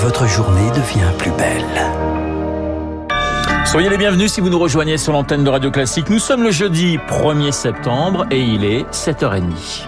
votre journée devient plus belle. Soyez les bienvenus si vous nous rejoignez sur l'antenne de Radio Classique. Nous sommes le jeudi 1er septembre et il est 7h30.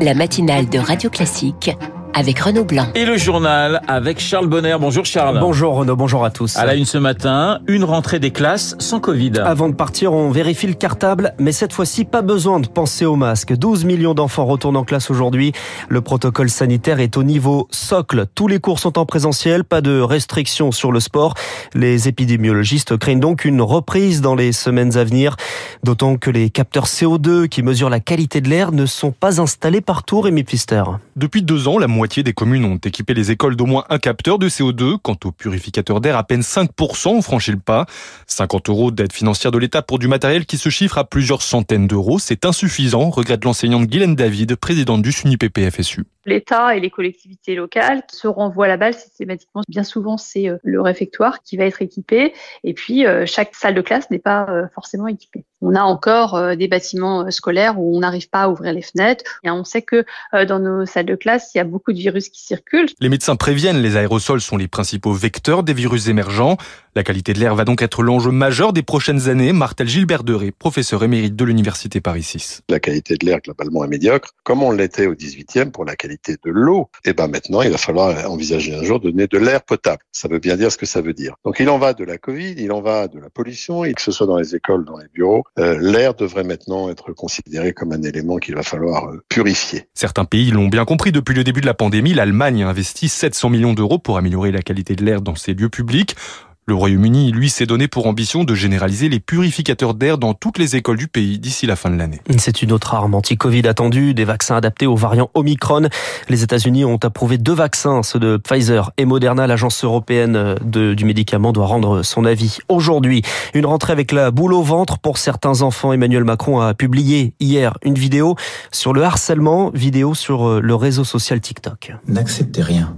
La matinale de Radio Classique avec Renaud Blanc. Et le journal avec Charles Bonner. Bonjour Charles. Bonjour Renaud, bonjour à tous. À la une ce matin, une rentrée des classes sans Covid. Avant de partir, on vérifie le cartable, mais cette fois-ci, pas besoin de penser au masque. 12 millions d'enfants retournent en classe aujourd'hui. Le protocole sanitaire est au niveau socle. Tous les cours sont en présentiel, pas de restrictions sur le sport. Les épidémiologistes craignent donc une reprise dans les semaines à venir, d'autant que les capteurs CO2 qui mesurent la qualité de l'air ne sont pas installés partout, Rémi Pfister. Depuis deux ans, la moitié des communes ont équipé les écoles d'au moins un capteur de CO2. Quant aux purificateurs d'air, à peine 5% ont franchi le pas. 50 euros d'aide financière de l'État pour du matériel qui se chiffre à plusieurs centaines d'euros. C'est insuffisant, regrette l'enseignante Guylaine David, présidente du SUNY PPFSU. L'État et les collectivités locales se renvoient la balle systématiquement. Bien souvent, c'est euh, le réfectoire qui va être équipé. Et puis, euh, chaque salle de classe n'est pas euh, forcément équipée. On a encore des bâtiments scolaires où on n'arrive pas à ouvrir les fenêtres. Et on sait que dans nos salles de classe, il y a beaucoup de virus qui circulent. Les médecins préviennent, les aérosols sont les principaux vecteurs des virus émergents. La qualité de l'air va donc être l'enjeu majeur des prochaines années. Martel Gilbert Deré, professeur émérite de l'Université Paris 6. La qualité de l'air globalement est médiocre, comme on l'était au 18e pour la qualité de l'eau. Et ben maintenant, il va falloir envisager un jour de donner de l'air potable. Ça veut bien dire ce que ça veut dire. Donc il en va de la Covid, il en va de la pollution, et que ce soit dans les écoles, dans les bureaux, euh, l'air devrait maintenant être considéré comme un élément qu'il va falloir euh, purifier. Certains pays l'ont bien compris depuis le début de la pandémie. L'Allemagne a investi 700 millions d'euros pour améliorer la qualité de l'air dans ses lieux publics. Le Royaume-Uni, lui, s'est donné pour ambition de généraliser les purificateurs d'air dans toutes les écoles du pays d'ici la fin de l'année. C'est une autre arme anti-Covid attendue, des vaccins adaptés aux variants Omicron. Les États-Unis ont approuvé deux vaccins, ceux de Pfizer et Moderna. L'agence européenne du médicament doit rendre son avis aujourd'hui. Une rentrée avec la boule au ventre pour certains enfants. Emmanuel Macron a publié hier une vidéo sur le harcèlement, vidéo sur le réseau social TikTok. N'acceptez rien.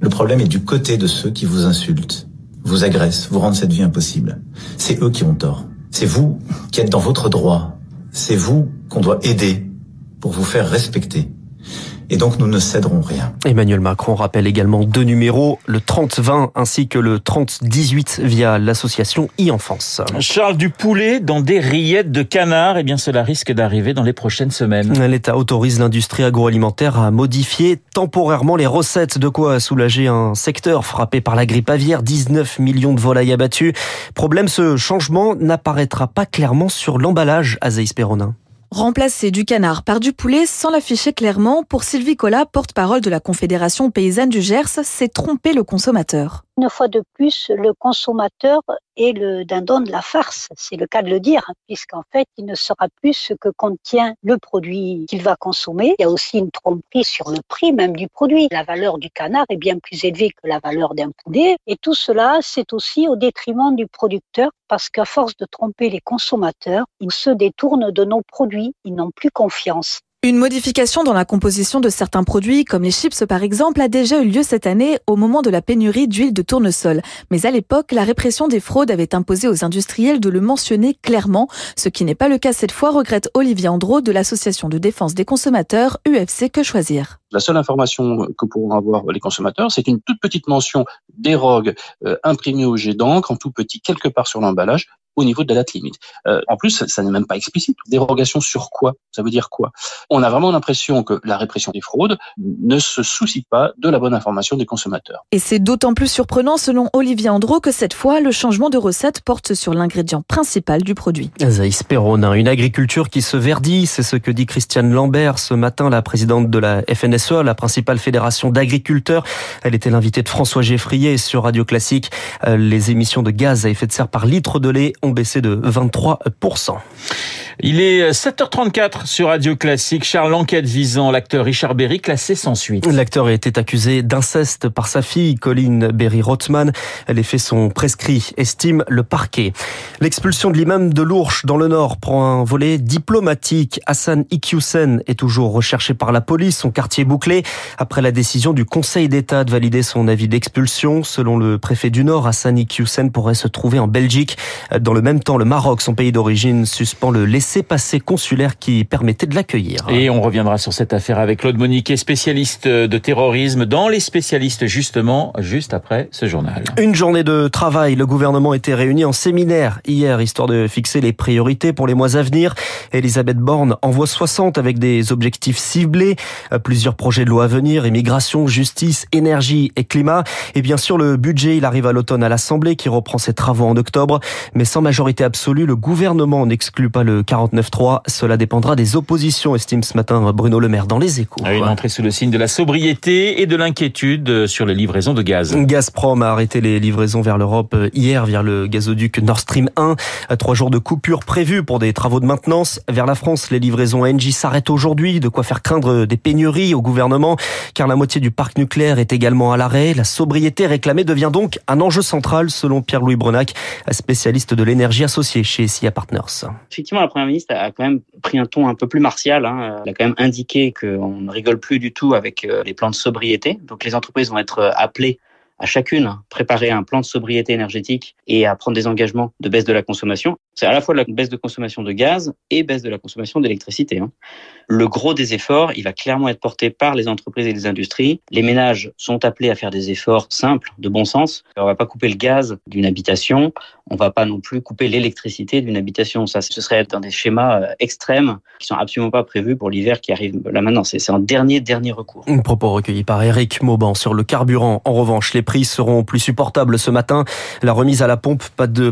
Le problème est du côté de ceux qui vous insultent vous agressent, vous rendent cette vie impossible. C'est eux qui ont tort. C'est vous qui êtes dans votre droit. C'est vous qu'on doit aider pour vous faire respecter. Et donc nous ne céderons rien. Emmanuel Macron rappelle également deux numéros, le 30-20 ainsi que le 30-18 via l'association e-enfance. Charles du poulet dans des rillettes de canard, eh bien cela risque d'arriver dans les prochaines semaines. L'État autorise l'industrie agroalimentaire à modifier temporairement les recettes, de quoi soulager un secteur frappé par la grippe aviaire, 19 millions de volailles abattues. Problème, ce changement n'apparaîtra pas clairement sur l'emballage, Azaïs Perronin. Remplacer du canard par du poulet sans l'afficher clairement, pour Sylvie Collat, porte-parole de la Confédération paysanne du Gers, c'est tromper le consommateur. Une fois de plus, le consommateur est le dindon de la farce, c'est le cas de le dire, puisqu'en fait, il ne saura plus ce que contient le produit qu'il va consommer. Il y a aussi une tromperie sur le prix même du produit. La valeur du canard est bien plus élevée que la valeur d'un poulet. Et tout cela, c'est aussi au détriment du producteur, parce qu'à force de tromper les consommateurs, ils se détournent de nos produits, ils n'ont plus confiance. Une modification dans la composition de certains produits, comme les chips par exemple, a déjà eu lieu cette année au moment de la pénurie d'huile de tournesol. Mais à l'époque, la répression des fraudes avait imposé aux industriels de le mentionner clairement, ce qui n'est pas le cas cette fois, regrette Olivier Andro de l'association de défense des consommateurs UFC Que Choisir. La seule information que pourront avoir les consommateurs, c'est une toute petite mention d'érogue euh, imprimée au jet d'encre en tout petit quelque part sur l'emballage au niveau de la date limite. Euh, en plus, ça, n'est même pas explicite. Dérogation sur quoi? Ça veut dire quoi? On a vraiment l'impression que la répression des fraudes ne se soucie pas de la bonne information des consommateurs. Et c'est d'autant plus surprenant, selon Olivier Andro, que cette fois, le changement de recette porte sur l'ingrédient principal du produit. Zaïs Perronin, une agriculture qui se verdit, c'est ce que dit Christiane Lambert ce matin, la présidente de la FNSE, la principale fédération d'agriculteurs. Elle était l'invitée de François Geffrier sur Radio Classique. Euh, les émissions de gaz à effet de serre par litre de lait ont baissé de 23%. Il est 7h34 sur Radio Classique. Charles, l'enquête visant l'acteur Richard Berry classé sans suite. L'acteur était accusé d'inceste par sa fille, Colleen Berry-Rothman. Les faits sont prescrits, estime le parquet. L'expulsion de l'imam de l'Ourche dans le Nord prend un volet diplomatique. Hassan Iqiyoussen est toujours recherché par la police, son quartier bouclé, après la décision du Conseil d'État de valider son avis d'expulsion. Selon le préfet du Nord, Hassan Iqiyoussen pourrait se trouver en Belgique dans Dans le même temps, le Maroc, son pays d'origine, suspend le laissez-passer consulaire qui permettait de l'accueillir. Et on reviendra sur cette affaire avec Claude Moniquet, spécialiste de terrorisme, dans les spécialistes justement, juste après ce journal. Une journée de travail, le gouvernement était réuni en séminaire hier, histoire de fixer les priorités pour les mois à venir. Elisabeth Borne envoie 60 avec des objectifs ciblés, plusieurs projets de loi à venir, immigration, justice, énergie et climat. Et bien sûr, le budget, il arrive à l'automne à l'Assemblée qui reprend ses travaux en octobre. Mais sans majorité absolue, le gouvernement n'exclut pas le 49-3. Cela dépendra des oppositions, estime ce matin Bruno Le Maire dans les échos. Une entrée sous le signe de la sobriété et de l'inquiétude sur les livraisons de gaz. Gazprom a arrêté les livraisons vers l'Europe hier via le gazoduc Nord Stream 1. Trois jours de coupure prévus pour des travaux de maintenance. Vers la France, les livraisons NG s'arrêtent aujourd'hui. De quoi faire craindre des pénuries au gouvernement, car la moitié du parc nucléaire est également à l'arrêt. La sobriété réclamée devient donc un enjeu central, selon Pierre-Louis Brenac, spécialiste de l'énergie associé chez SIA Partners. Effectivement, la Première ministre a quand même pris un ton un peu plus martial. Hein. Elle a quand même indiqué qu'on ne rigole plus du tout avec euh, les plans de sobriété. Donc les entreprises vont être euh, appelées à chacune préparer un plan de sobriété énergétique et à prendre des engagements de baisse de la consommation. C'est à la fois la baisse de consommation de gaz et baisse de la consommation d'électricité. Hein. Le gros des efforts, il va clairement être porté par les entreprises et les industries. Les ménages sont appelés à faire des efforts simples, de bon sens. On va pas couper le gaz d'une habitation, on va pas non plus couper l'électricité d'une habitation. Ça, ce serait dans des schémas euh, extrêmes qui sont absolument pas prévus pour l'hiver qui arrive là maintenant. C'est en dernier, dernier recours. Un propos recueilli par Eric Mauban sur le carburant. En revanche, les prix seront plus supportables ce matin. La remise à la pompe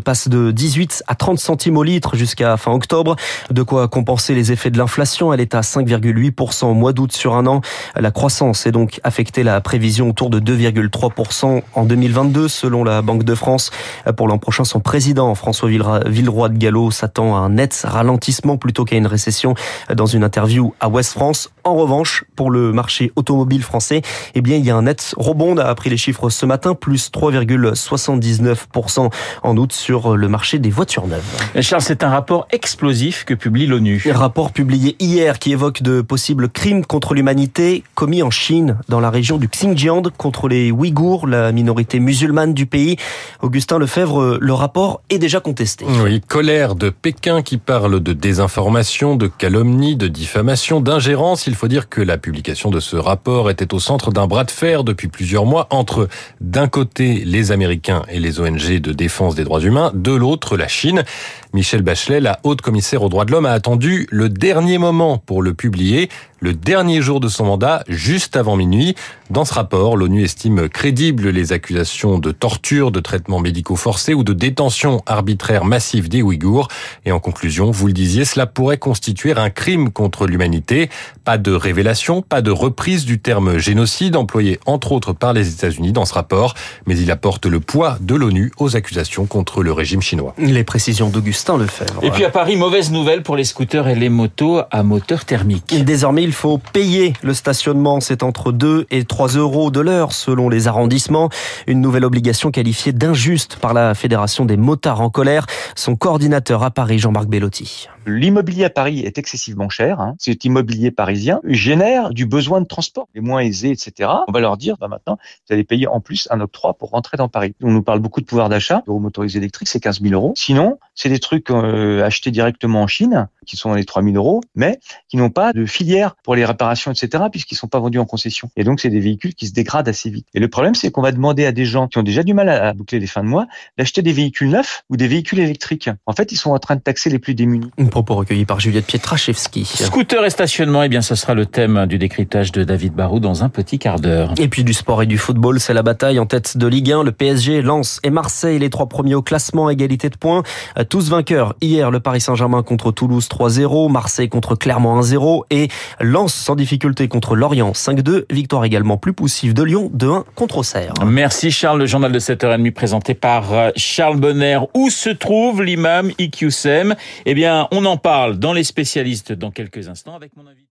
passe de 18 à 30 centimes au litre jusqu'à fin octobre. De quoi compenser les effets de l'inflation. Elle est à 5,8% au mois d'août sur un an. La croissance est donc affectée la prévision autour de 2,3% en 2022 selon la Banque de France. Pour l'an prochain, son président François Villeroy de Gallo s'attend à un net ralentissement plutôt qu'à une récession dans une interview à Ouest France. En revanche, pour le marché automobile français, eh bien, il y a un net rebond, a appris les chiffres ce matin, plus 3,79% en août sur le marché des voitures neuves. Charles, c'est un rapport explosif que publie l'ONU. Un rapport publié hier qui évoque de possibles crimes contre l'humanité commis en Chine, dans la région du Xinjiang, contre les Ouïghours, la minorité musulmane du pays. Augustin Lefebvre, le rapport est déjà contesté. Oui, colère de Pékin qui parle de désinformation, de calomnie, de diffamation, d'ingérence. Il faut dire que la publication de ce rapport était au centre d'un bras de fer depuis plusieurs mois entre, d'un côté, les Américains et les ONG de défense des droits humains, de l'autre, la Chine. Michel Bachelet, la haute commissaire aux droits de l'homme, a attendu le dernier moment pour le publier, le dernier jour de son mandat, juste avant minuit. Dans ce rapport, l'ONU estime crédibles les accusations de torture, de traitements médicaux forcés ou de détention arbitraire massive des Ouïghours. Et en conclusion, vous le disiez, cela pourrait constituer un crime contre l'humanité. Pas de révélation, pas de reprise du terme génocide employé entre autres par les États-Unis dans ce rapport, mais il apporte le poids de l'ONU aux accusations contre le régime chinois. Les précisions d'Augustin Lefebvre. Et puis à Paris, mauvaise nouvelle pour les scooters et les motos à moteur thermique. Désormais, il faut payer le stationnement. C'est entre 2 et 3 euros de l'heure selon les arrondissements. Une nouvelle obligation qualifiée d'injuste par la Fédération des motards en colère. Son coordinateur à Paris, Jean-Marc Bellotti. L'immobilier à Paris est excessivement cher. Hein. Cet immobilier parisien génère du besoin de transport. Les moins aisés, etc. On va leur dire, bah maintenant, vous allez payer en plus un octroi pour rentrer dans Paris. On nous parle beaucoup de pouvoir d'achat. Le motorisé électrique, c'est 15 000 euros. Sinon, c'est des trucs euh, achetés directement en Chine, qui sont dans les 3 000 euros, mais qui n'ont pas de filière pour les réparations, etc., puisqu'ils sont pas vendus en concession. Et donc, c'est des véhicules qui se dégradent assez vite. Et le problème, c'est qu'on va demander à des gens qui ont déjà du mal à boucler les fins de mois d'acheter des véhicules neufs ou des véhicules électriques. En fait, ils sont en train de taxer les plus démunis. Un propos recueilli par Juliette Pietraszewski. Scooter et stationnement, eh bien, ce sera le thème du décryptage de David Barou dans un petit quart d'heure. Et puis du sport et du football, c'est la bataille en tête de Ligue 1. Le PSG, Lens et Marseille, les trois premiers au classement, égalité de points. Tous vainqueurs. Hier, le Paris Saint-Germain contre Toulouse 3-0, Marseille contre Clermont 1-0 et Lens sans difficulté contre Lorient 5-2. Victoire également plus poussive de Lyon 2-1 contre Auxerre. Merci Charles, le journal de 7h30 présenté par Charles Bonner. Où se trouve l'imam IQSM Eh bien, on en parle dans les spécialistes dans quelques instants avec mon invité.